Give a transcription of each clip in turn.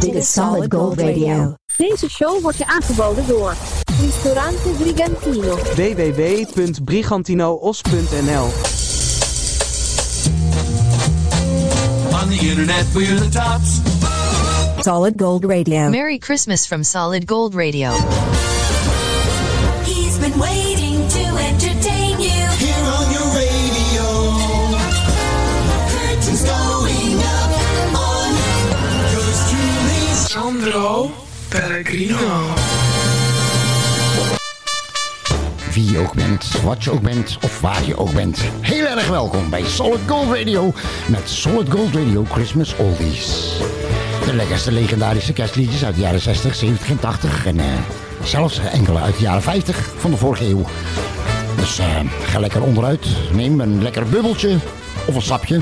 Dit is Solid Gold Radio. Deze show wordt je aangeboden door Ristorante Brigantino. www.brigantinoos.nl On the internet, we're the tops. Solid Gold Radio. Merry Christmas from Solid Gold Radio. He's been waiting truly, Sandro Pellegrino. Wie je ook bent, wat je ook bent of waar je ook bent. Heel erg welkom bij Solid Gold Radio met Solid Gold Radio Christmas Oldies. De lekkerste legendarische kerstliedjes uit de jaren 60, 70 en 80 en eh, zelfs enkele uit de jaren 50 van de vorige eeuw. Dus eh, ga lekker onderuit, neem een lekker bubbeltje of een sapje.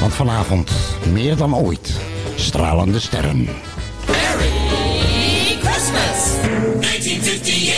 Want vanavond, meer dan ooit, stralende sterren. Merry Christmas! 1958.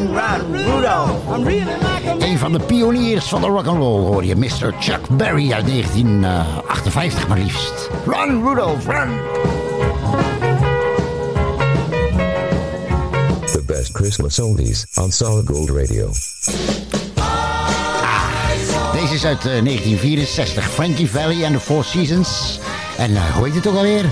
Run, run, Rudolph, I'm reeling like a Een van de pioniers van de rock'n'roll hoor je, Mr. Chuck Berry uit 1958 maar liefst. Run Rudolph, run! The best Christmas oldies on Solid Gold Radio. Deze is uit eh, 1964, Frankie Valley and the Four Seasons. En eh, hoe heet het ook alweer?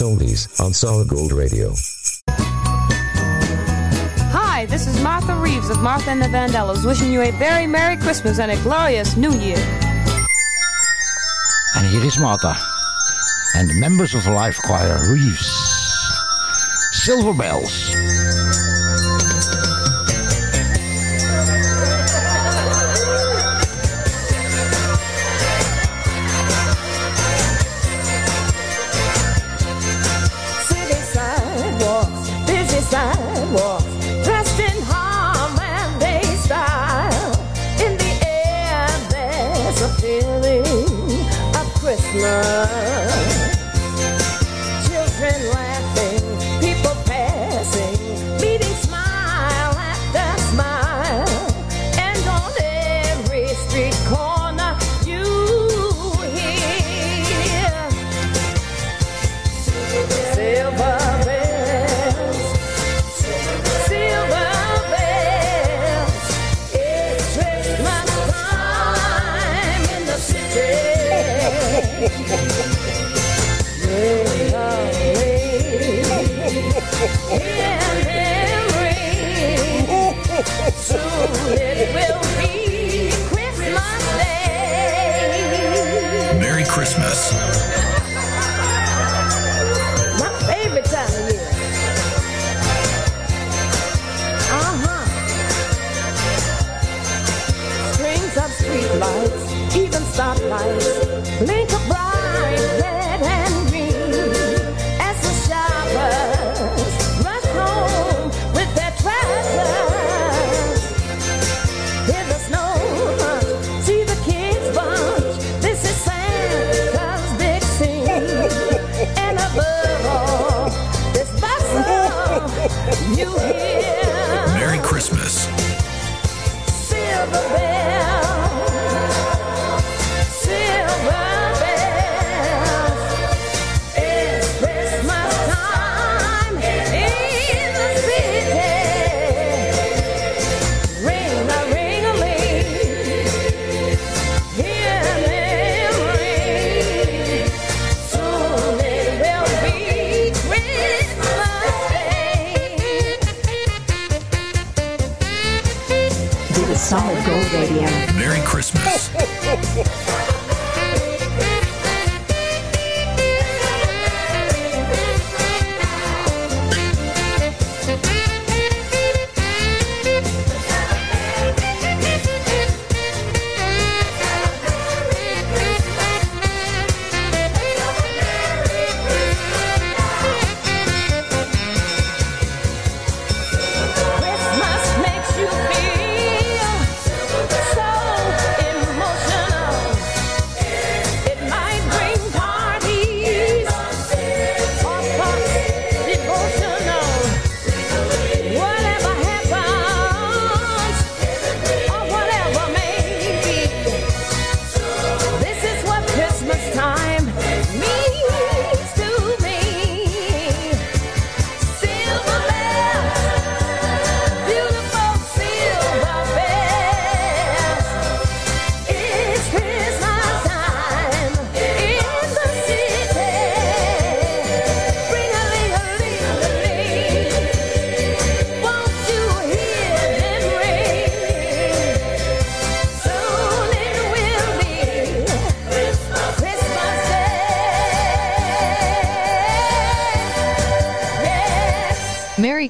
oldies on Solid Gold Radio. Hi, this is Martha Reeves of Martha and the Vandellas wishing you a very Merry Christmas and a glorious New Year. And here is Martha and the members of the Life Choir Reeves. Silver Bells. Oh.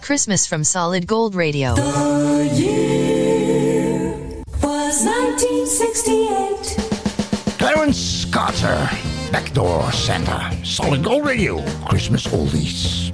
Christmas from Solid Gold Radio. The year was 1968. Clarence Carter, Backdoor Santa, Solid Gold Radio, Christmas Oldies.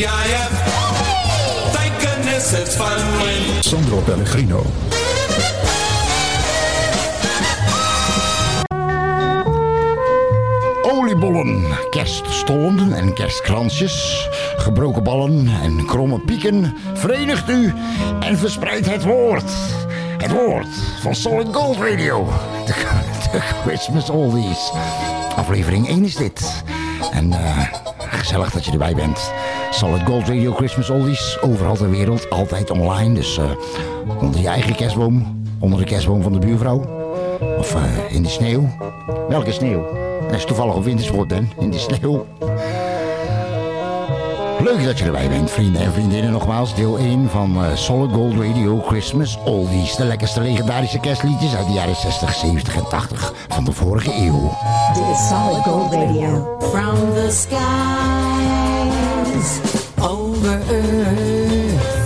BGIF. Thank goodness it's fun when Sandro Pellegrino. Oliebollen, kerststollen en kerstkransjes, gebroken ballen en kromme pieken. Verenigt u en verspreid het woord. Het woord van Solid Gold Radio. De, de Christmas Oldies. Aflevering 1 is dit. En eh, gezellig dat je erbij bent. Solid Gold Radio Christmas Oldies. Overal ter wereld, altijd online. Dus eh, onder je eigen kerstboom. Onder de kerstboom van de buurvrouw. Of eh, in de sneeuw. Welke sneeuw? Als je toevallig op wintersport bent, in de sneeuw. Leuk dat je erbij bent, vrienden en vriendinnen. Nogmaals, deel 1 van eh, Solid Gold Radio Christmas Oldies. De lekkerste legendarische kerstliedjes uit de jaren 60, 70 en 80 van de vorige eeuw. Dit is Solid Gold Radio. From the skies over earth.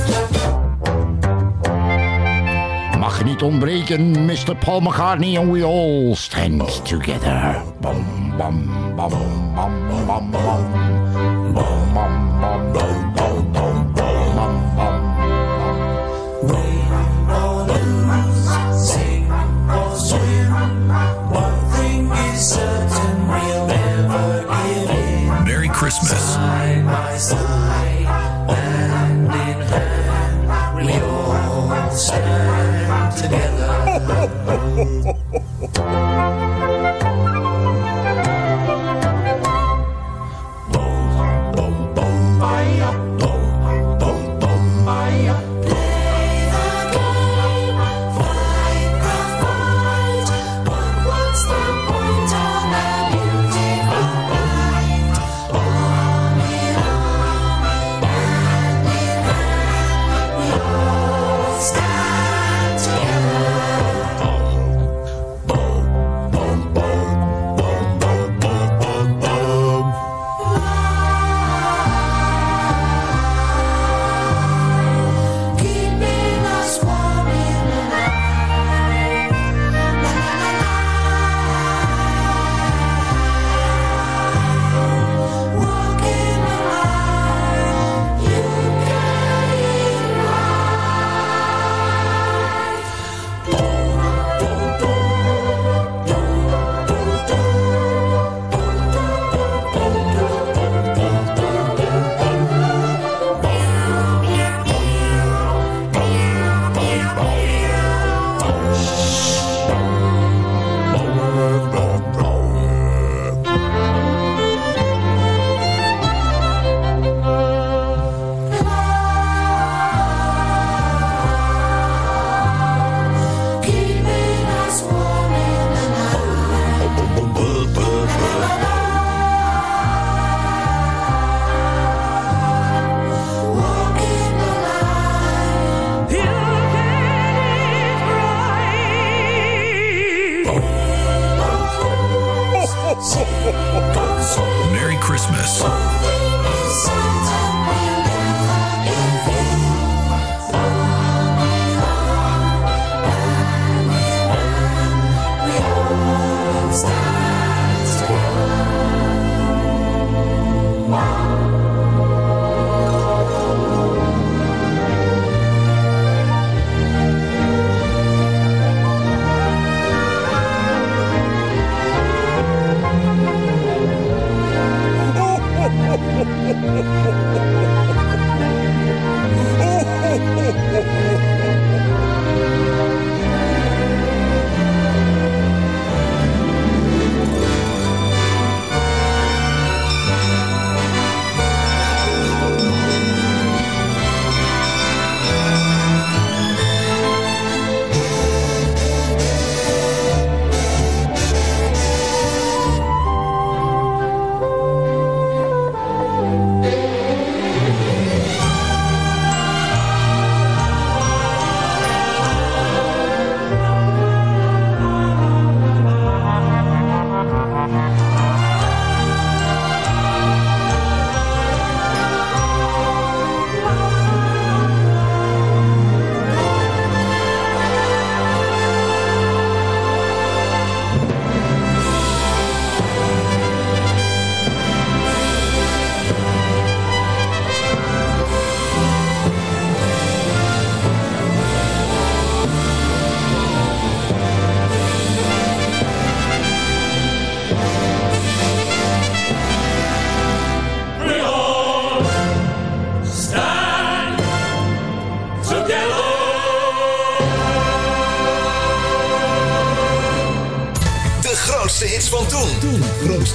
Mag niet ontbreken, Mr. Paul McCartney and we all stand together. Bam, bam, bam, bam, bam, bam. Bam by side, hand in hand, we all stand together.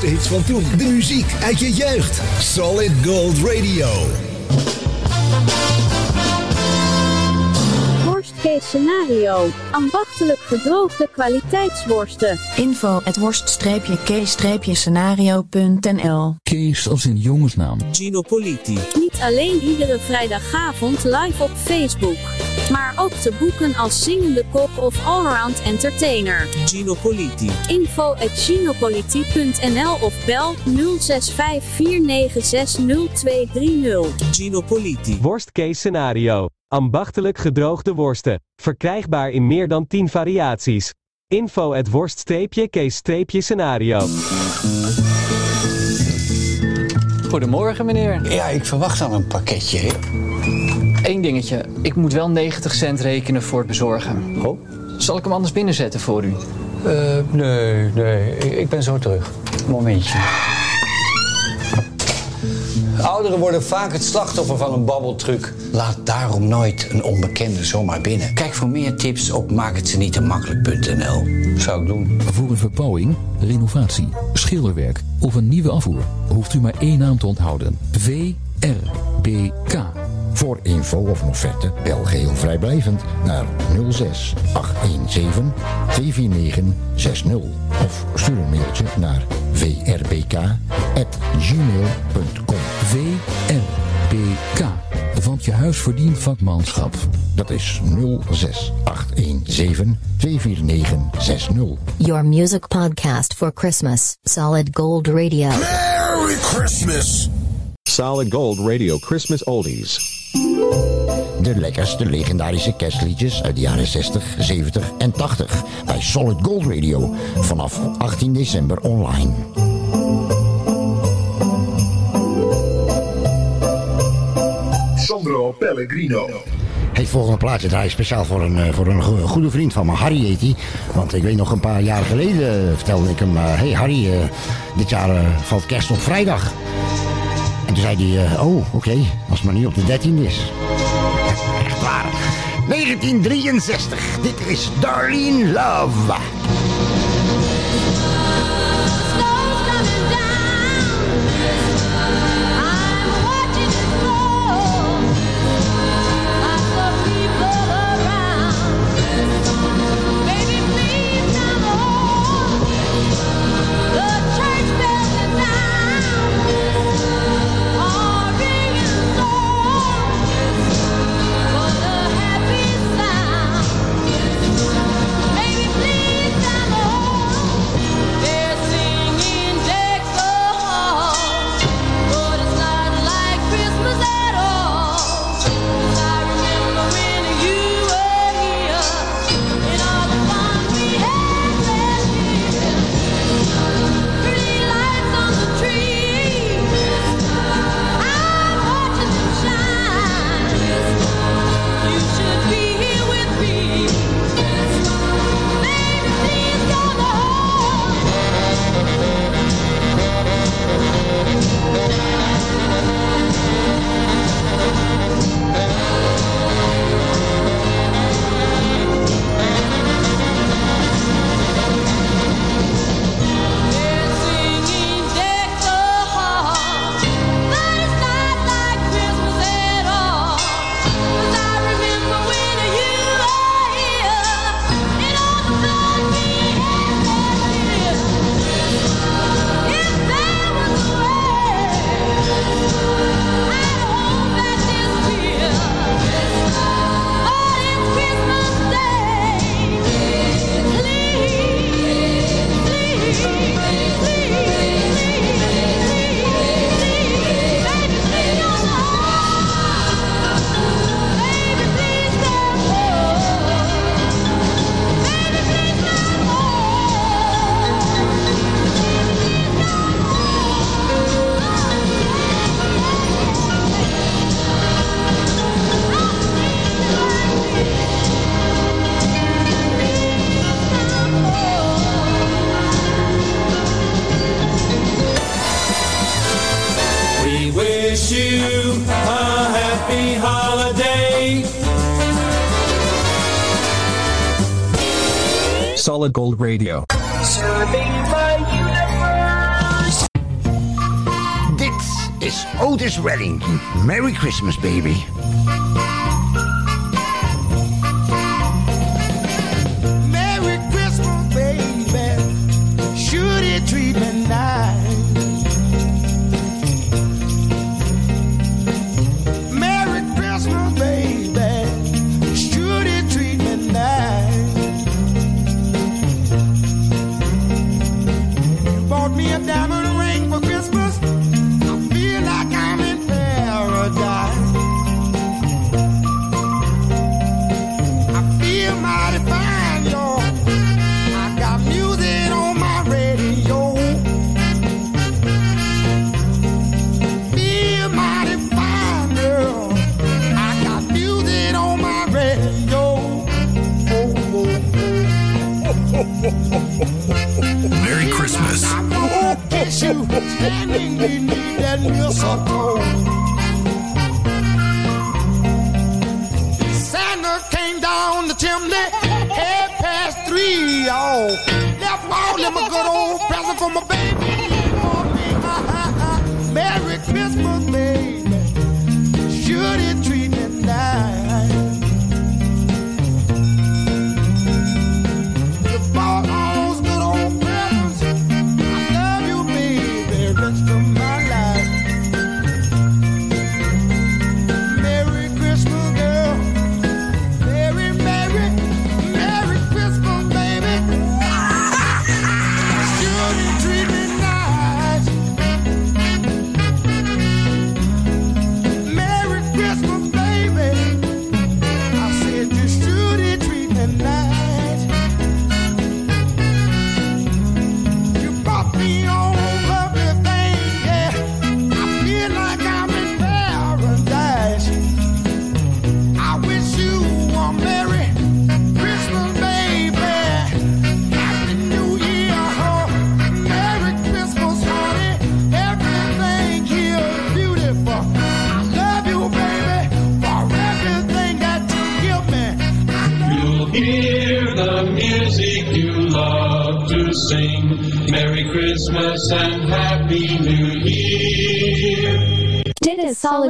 hits van toen. De muziek uit je jeugd. Solid Gold Radio. Worst case scenario. Ambachtelijk gedroogde kwaliteitsworsten. Info at worst-k-scenario.nl Kees als in jongensnaam. Gino Politi. Niet alleen iedere vrijdagavond live op Facebook. Maar ook te boeken als zingende kok of allround entertainer. Gino Politi. Info at ginopolitie.nl of bel 0654960230. Gino Politi. Worst case scenario. Ambachtelijk gedroogde worsten. Verkrijgbaar in meer dan 10 variaties. Info at worst-case-scenario. Goedemorgen meneer. Ja, ik verwacht dan een pakketje. Eén dingetje. Ik moet wel 90 cent rekenen voor het bezorgen. Oh? Zal ik hem anders binnenzetten voor u? Eh, nee, nee. Ik, ik ben zo terug. Momentje. Ouderen worden vaak het slachtoffer van een babbeltruc. Laat daarom nooit een onbekende zomaar binnen. Kijk voor meer tips op maakhetzenietemakkelijk.nl. Zou ik doen. Voor een verbouwing, renovatie, schilderwerk of een nieuwe afvoer hoeft u maar één naam te onthouden. VRBK. Voor info of een offerte bel geheel vrijblijvend naar 06 817 249 60 of stuur een mailtje naar vrbk@gmail.com. VRBK. Want je huis verdient vakmanschap. Dat is 06 817 249 60. Your music podcast for Christmas. Solid Gold Radio. Merry Christmas. Solid Gold Radio Christmas Oldies. De lekkerste legendarische kerstliedjes uit de jaren 60, 70 en 80 bij Solid Gold Radio vanaf 18 december online. Sandro Pellegrino. Het volgende plaatje draai ik speciaal voor een, eh, voor een go- goede vriend van me, Harry heet hij. Want ik weet nog een paar jaar geleden eh, vertelde ik hem... Hé hey Harry, eh, dit jaar eh, valt kerst op vrijdag. En toen zei hij, eh, oh oké, als het maar niet op de 13 is. Echt waar. 1963, dit is Darlene Love. World Radio. Serving my universe. This is Otis Redding. Merry Christmas, baby.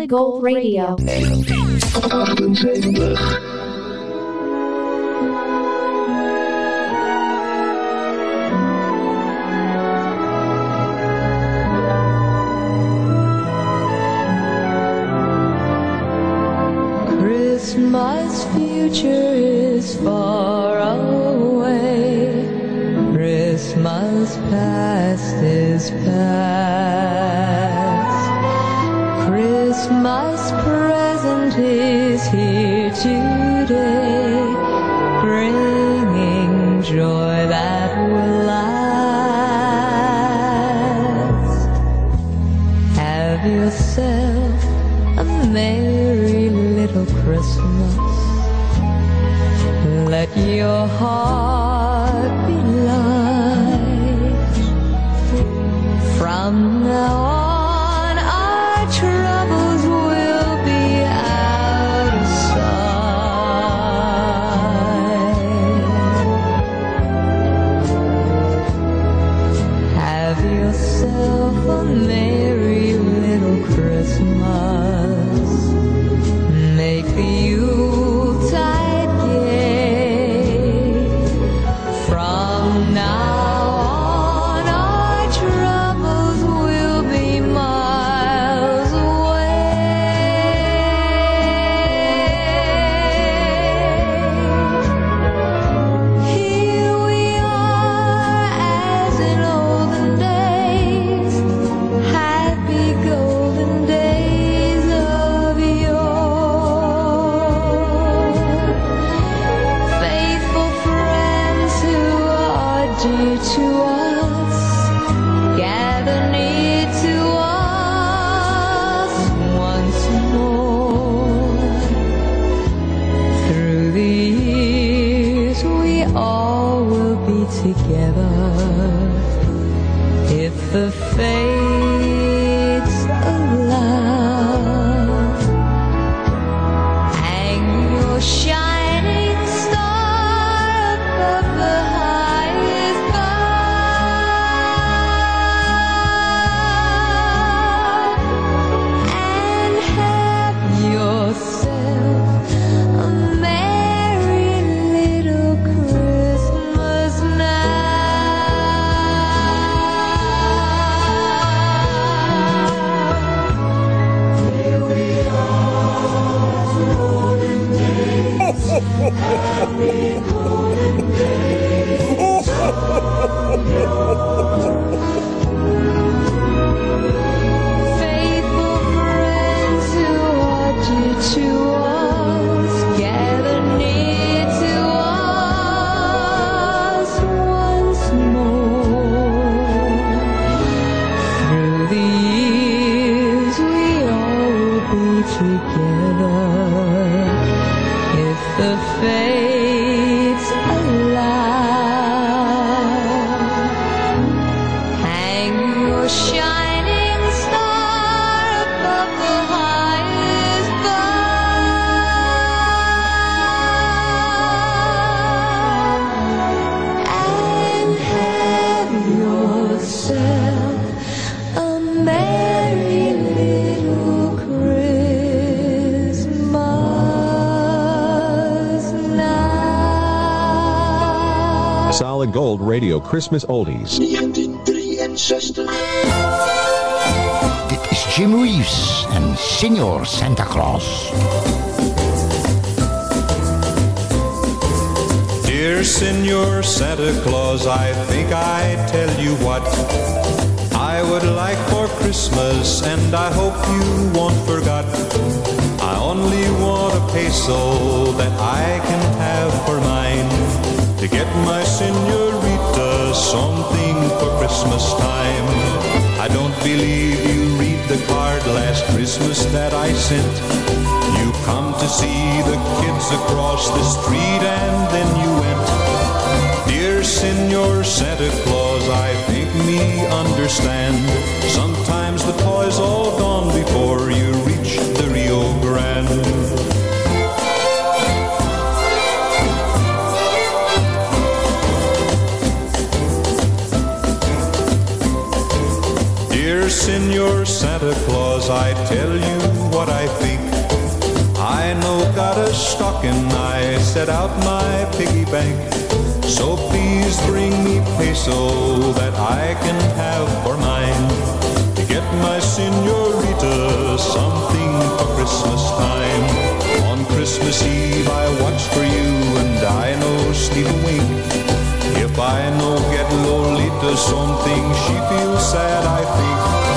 Gold Radio. 79. Christmas Oldies. 1963. Dit is Jim Reeves en Senior Santa Claus. Dear Senor Santa Claus, I think I tell you what I would like for Christmas, and I hope you won't forget. I only want a peso that I can have for mine to get my senorita something for Christmas time. I don't believe you read the card last Christmas that I sent. You come to see the kids across the street and then you went. Dear Senor Santa Claus, I think me understand. Sometimes the toy's all gone Senor Santa Claus, I tell you what I think. I know got a stocking, I set out my piggy bank. So please bring me peso that I can have for mine. To get my senorita something for Christmas time. On Christmas Eve I watch for you and I know a wink. If I no get Lolita something, she feels sad, I think.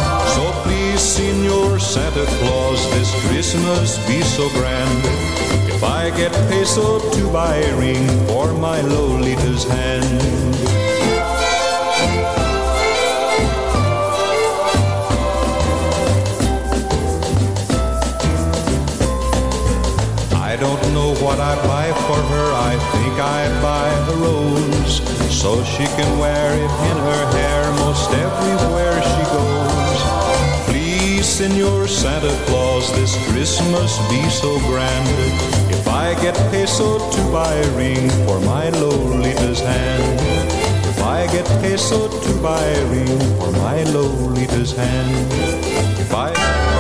Senor Santa Claus, this Christmas be so grand. If I get peso to buy a ring for my Lolita's hand. I don't know what I buy for her. I think I buy a rose so she can wear it in her hair most everywhere she goes. Senor Santa Claus, this Christmas be so grand. If I get peso to buy a ring for my Lolita's hand. If I get peso to buy a ring for my Lolita's hand. If I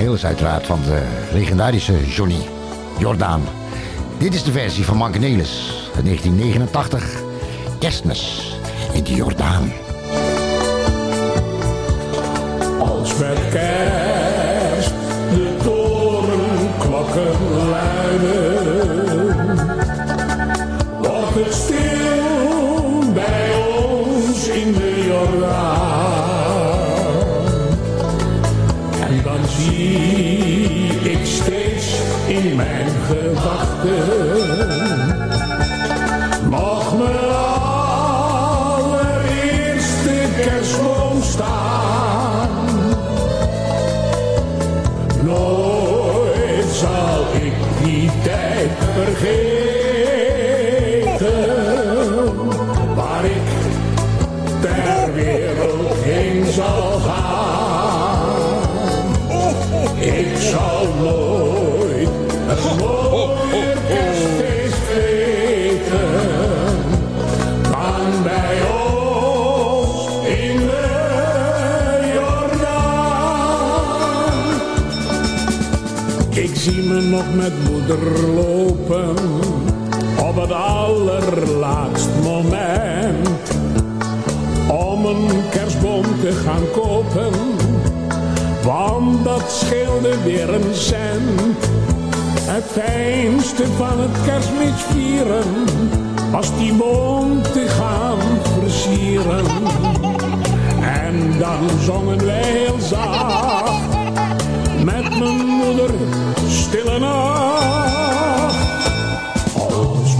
origineel is uiteraard van de legendarische Johnny Jordaan. Dit is de versie van Mark Nelis uit 1989. Kerstmis in de Jordaan. Als met kerst de torenklokken luiden, gedachten nog mijn allereerste kerstboom staan. Nooit zal ik die tijd vergeten, nog met moeder lopen op het allerlaatst moment om een kerstboom te gaan kopen, want dat scheelde weer een cent. Het fijnste van het kerstmis vieren was die boom te gaan versieren. En dan zongen wij heel zacht moeder stille nacht. Als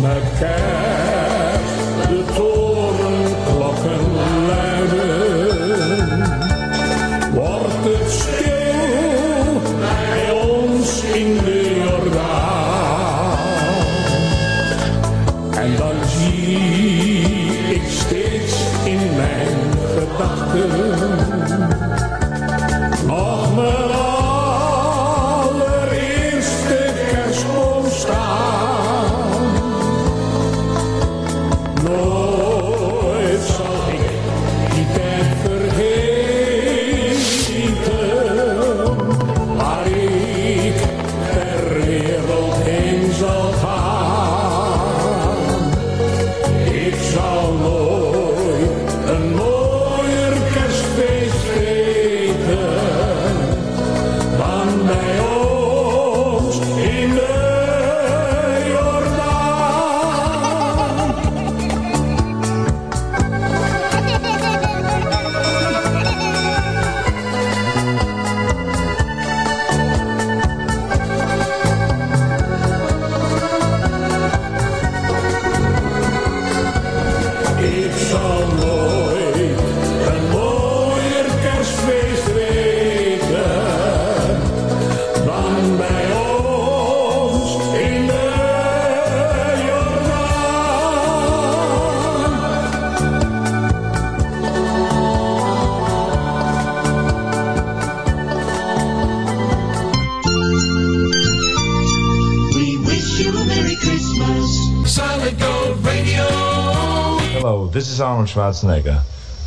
this is Arnold Schwarzenegger.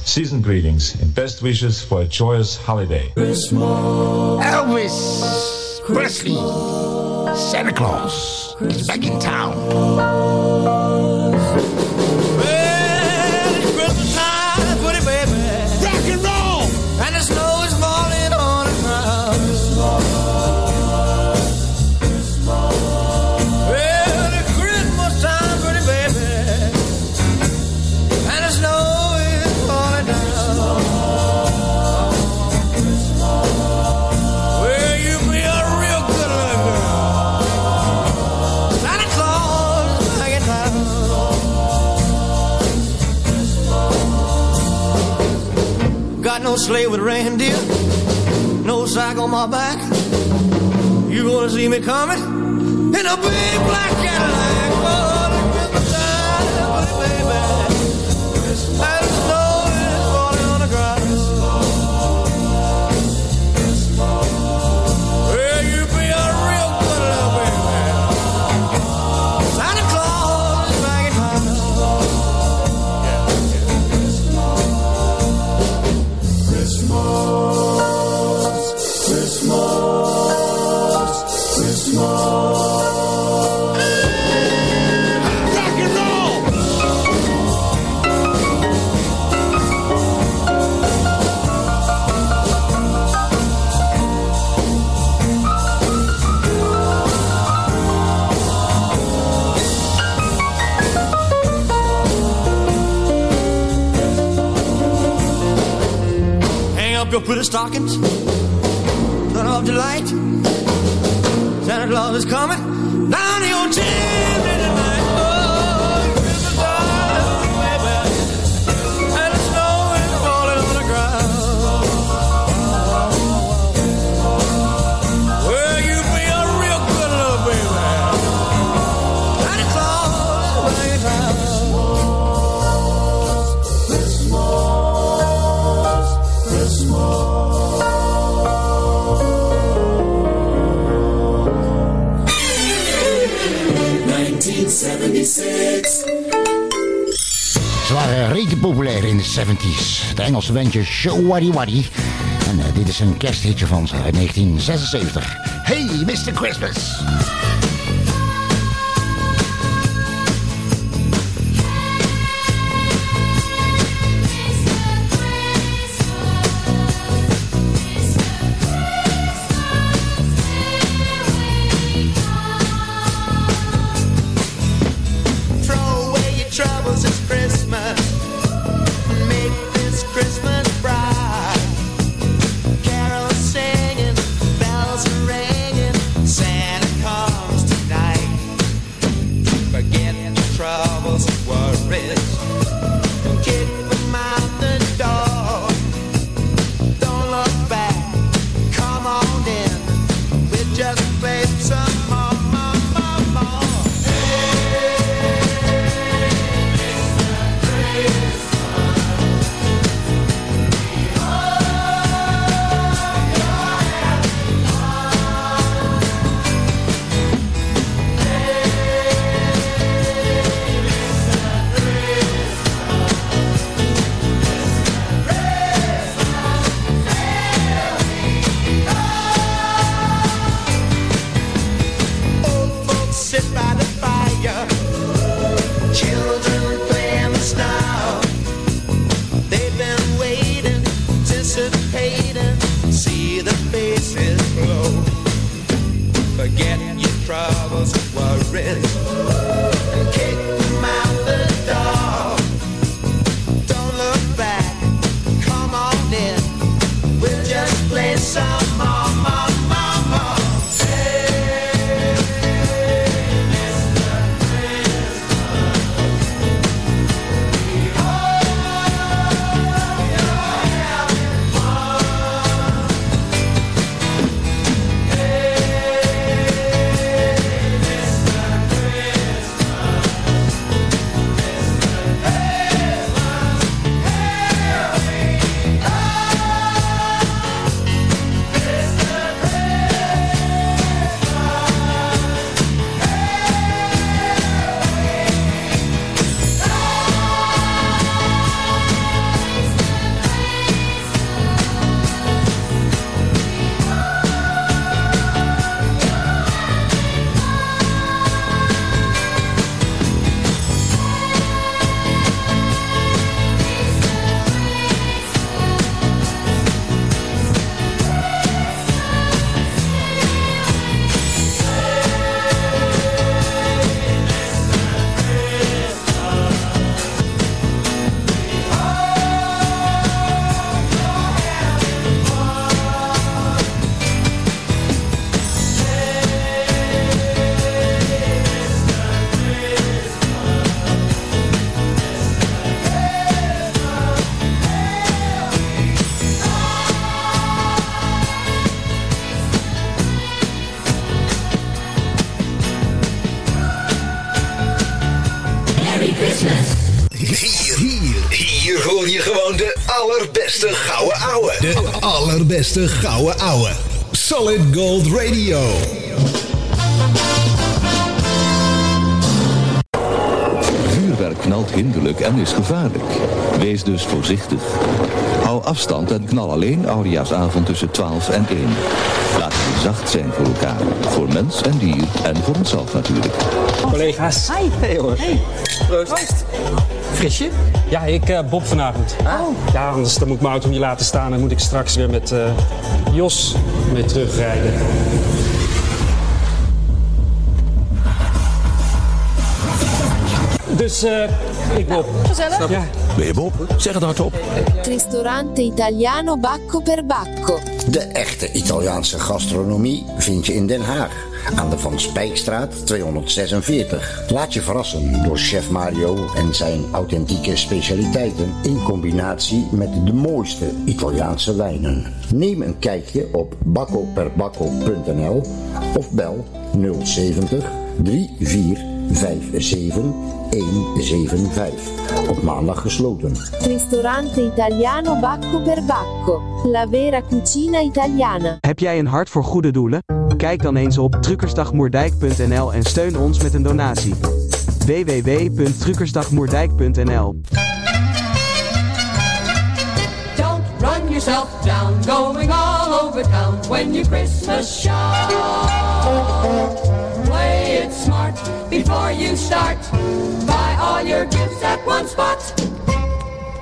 Season greetings and best wishes for a joyous holiday. Elvis Presley, Santa Claus is back in town. No sleigh with reindeer, no sack on my back. You gonna see me coming in a big black Cadillac? Stockings. Turn off the light. Santa Claus is coming populair in de 70s. Het Engelse bandje Show Waddy Waddy. En eh, dit is een kersthitje van ze uit 1976. Hey, Mr. Christmas! Allerbeste gouden ouwe. Solid Gold Radio. Vuurwerk knalt hinderlijk en is gevaarlijk. Wees dus voorzichtig. Hou afstand en knal alleen Oudejaarsavond tussen 12 en 1. Laat het zacht zijn voor elkaar. Voor mens en dier en voor onszelf natuurlijk. Collega's. Hi. Hey hoor. Hey. Proost. Frisje? Ja, ik uh, Bob vanavond. Oh. Ja, anders dan moet ik mijn auto hier laten staan en moet ik straks weer met uh, Jos mee terugrijden. Dus uh, ik Bob. Gezellig. Ja. Ben je Bob? Zeg het hardop. Ristorante Italiano Bacco per Bacco. De echte Italiaanse gastronomie vind je in Den Haag. Aan de Van Spijkstraat 246. Laat je verrassen door chef Mario en zijn authentieke specialiteiten in combinatie met de mooiste Italiaanse wijnen. Neem een kijkje op baccoperbacco.nl of bel 070 34 57175. Op maandag gesloten. Ristorante Italiano Bacco per Bacco. La vera cucina italiana. Heb jij een hart voor goede doelen? Kijk dan eens op truckersdagmoerdijk.nl en steun ons met een donatie. www.truckersdagmoerdijk.nl Don't run yourself down, going all over town when you Christmas shop. Play it smart before you start. Buy all your gifts at one spot.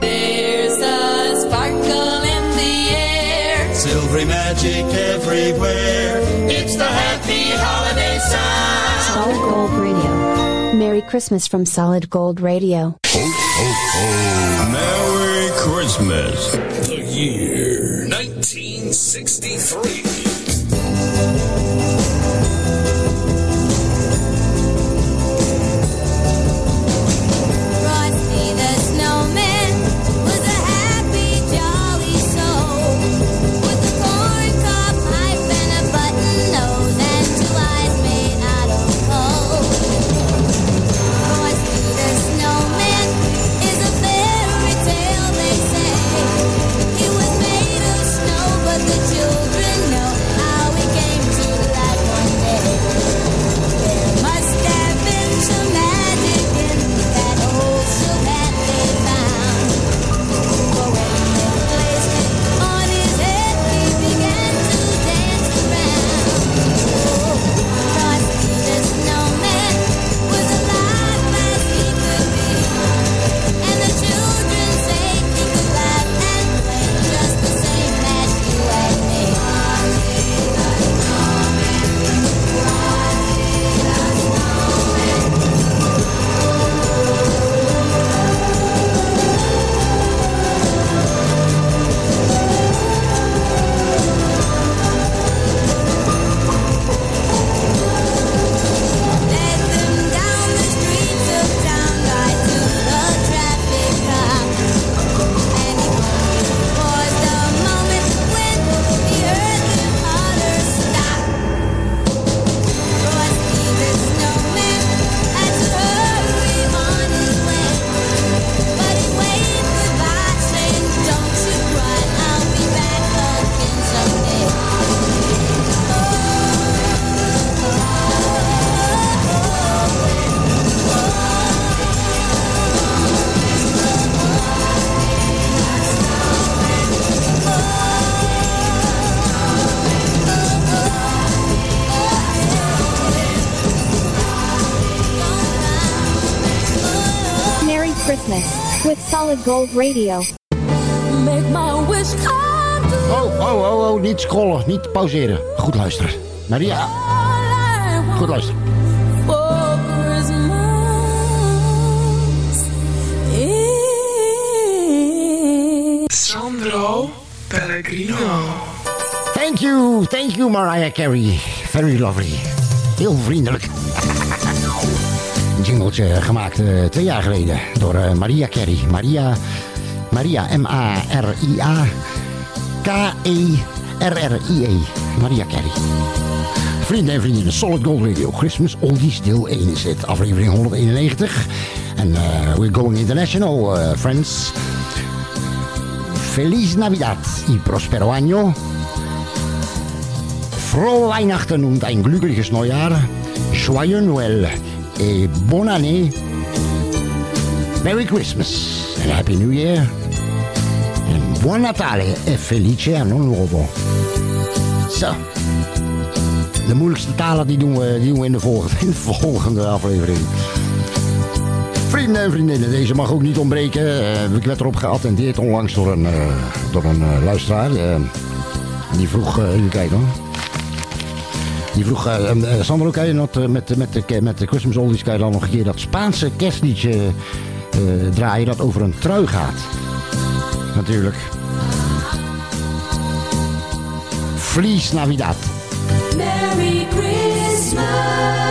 There's a sparkle in the air. Silvery magic everywhere. It's the happy holiday sound. Solid Gold Radio. Merry Christmas from Solid Gold Radio. Ho, ho, ho. Merry Christmas. The year 1963. Gold Radio. Make my wish come true. Oh, oh, oh, oh, niet scrollen, niet pauzeren. Goed luisteren. Maria, goed luisteren. Sandro Pellegrino. Thank you, thank you Mariah Carey. Very lovely. Heel vriendelijk. Een gemaakt eh, twee jaar geleden door eh, Maria Carey. Maria, Maria M-A-R-I-A K-E-R-R-I-E. Maria Carey. Vrienden en vriendinnen, Solid Gold Radio, Christmas Oldies deel 1 is het, aflevering 191. And uh, we're going international, friends. Feliz Navidad y prospero año. Frohe Weihnachten und ein glückliches Neujahr. Joyeux Noël et bonne année. Merry Christmas and Happy New Year. En buon Natale e felice anno nuovo. Zo. De moeilijkste talen die doen we, die doen we in, de volgende, volgende aflevering. Vrienden en vriendinnen, deze mag ook niet ontbreken. Eh, ik werd erop geattendeerd onlangs door een, eh, door een eh, luisteraar. Eh, die vroeg, eh, even kijken hoor. Die vroeg, eh, eh, Sandro, kan je dat, eh, met, met, de, met de Christmas Oldies kan je dan nog een keer dat Spaanse kerstliedje eh, draaien dat over een trui gaat? Natuurlijk. Feliz Navidad. Merry Christmas.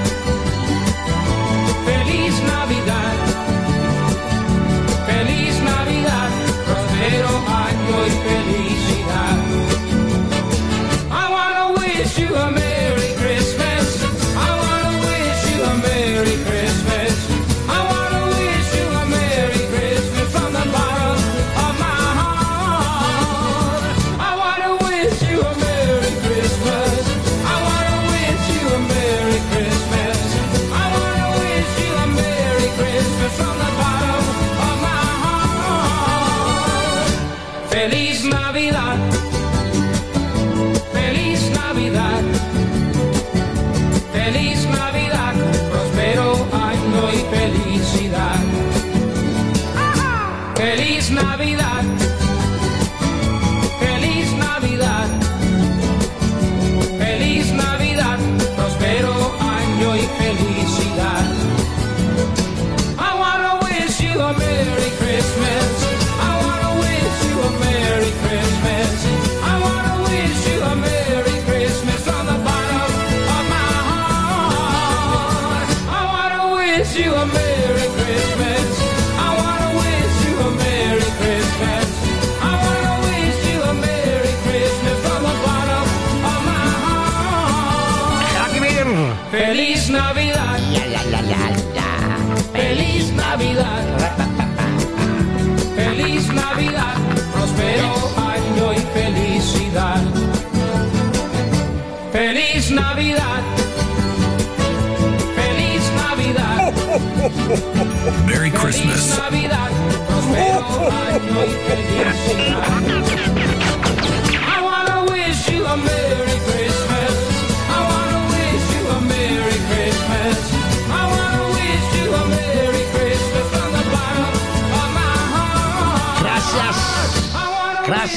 Feliz Navidad. Feliz Navidad. Feliz Navidad. Próspero año y felicidad. Feliz Navidad. Feliz Navidad. Merry Feliz Christmas. Navidad. Próspero año y felicidad.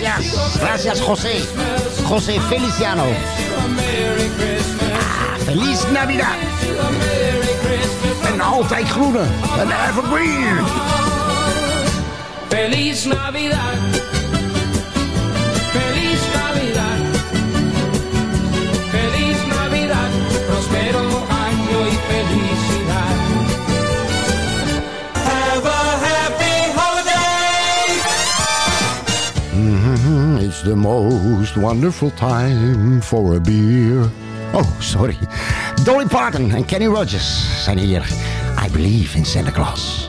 Gracias. Gracias, José. José Feliciano. Ah, Feliz Navidad. En altijd groene. En evergreen. Feliz Navidad. The most wonderful time for a beer. Oh, sorry. Dolly Parton en Kenny Rogers. I believe in Santa Claus.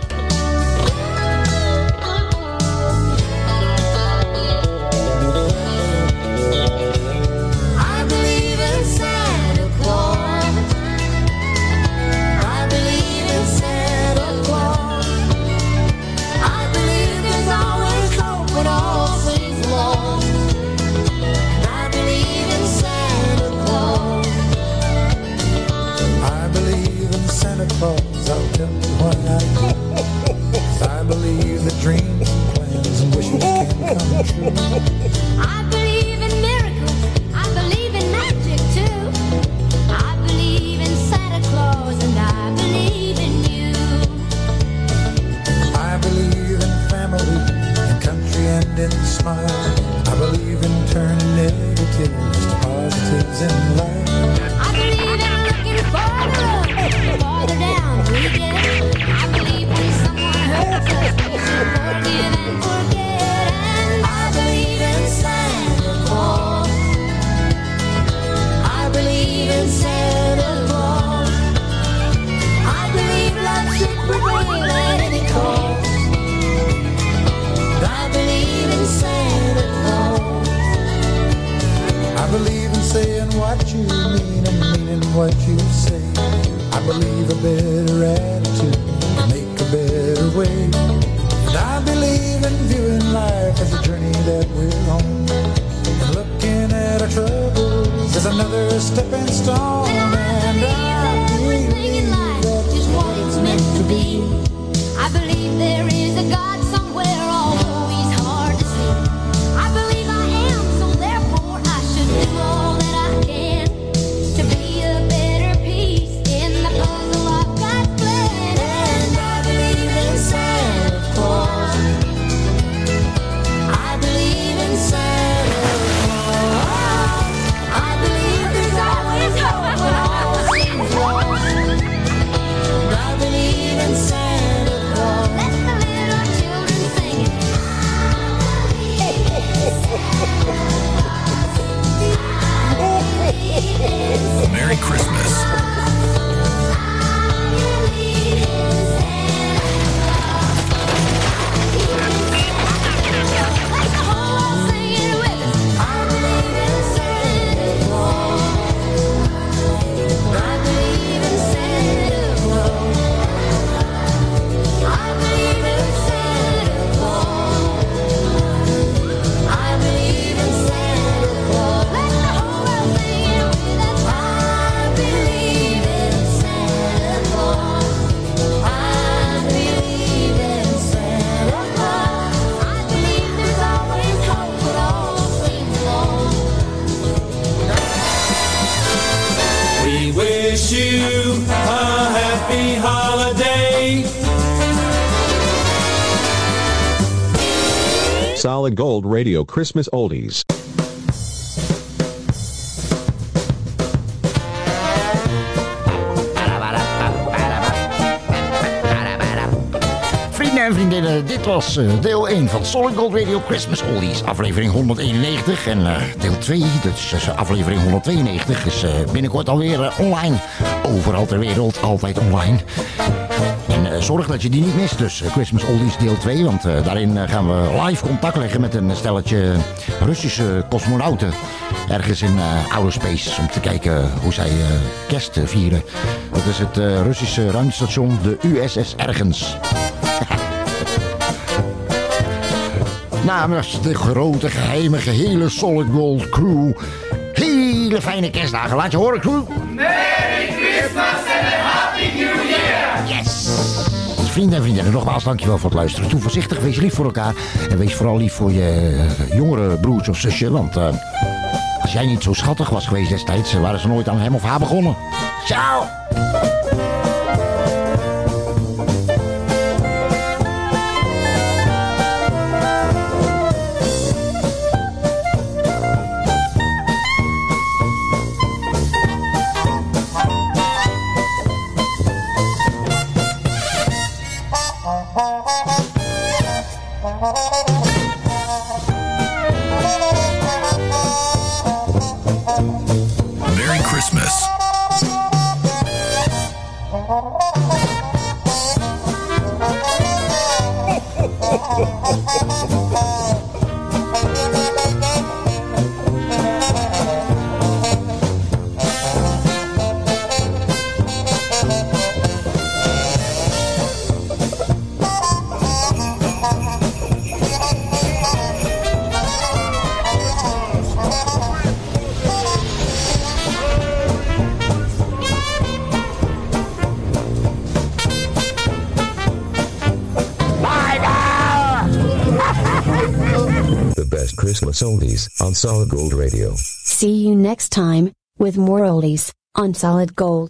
Christmas Oldies. Vrienden en vriendinnen, dit was eh, deel 1 van Solid Gold Radio Christmas Oldies, aflevering 191. En eh, deel 2, dus eh, aflevering 192, is binnenkort alweer online. Overal ter wereld, altijd online. Eh, zorg dat je die niet mist, dus Christmas Oldies deel 2. Want eh, daarin eh, gaan we live contact leggen met een stelletje Russische cosmonauten. Ergens in outer space, om te kijken hoe zij kerst vieren. Dat is het Russische ruimtestation, de USS Ergens. Namens de grote, geheime, gehele Solid Gold crew. Hele fijne kerstdagen. Laat je horen, crew. Merry Vrienden en vriendinnen, nogmaals dankjewel voor het luisteren. Doe voorzichtig, wees lief voor elkaar. En wees vooral lief voor je eh, jongere broertje of zusje. Want eh, als jij niet zo schattig was geweest destijds, eh, waren ze nooit aan hem of haar begonnen. Ciao! Oldies on Solid Gold Radio. See you next time, with more oldies, on Solid Gold.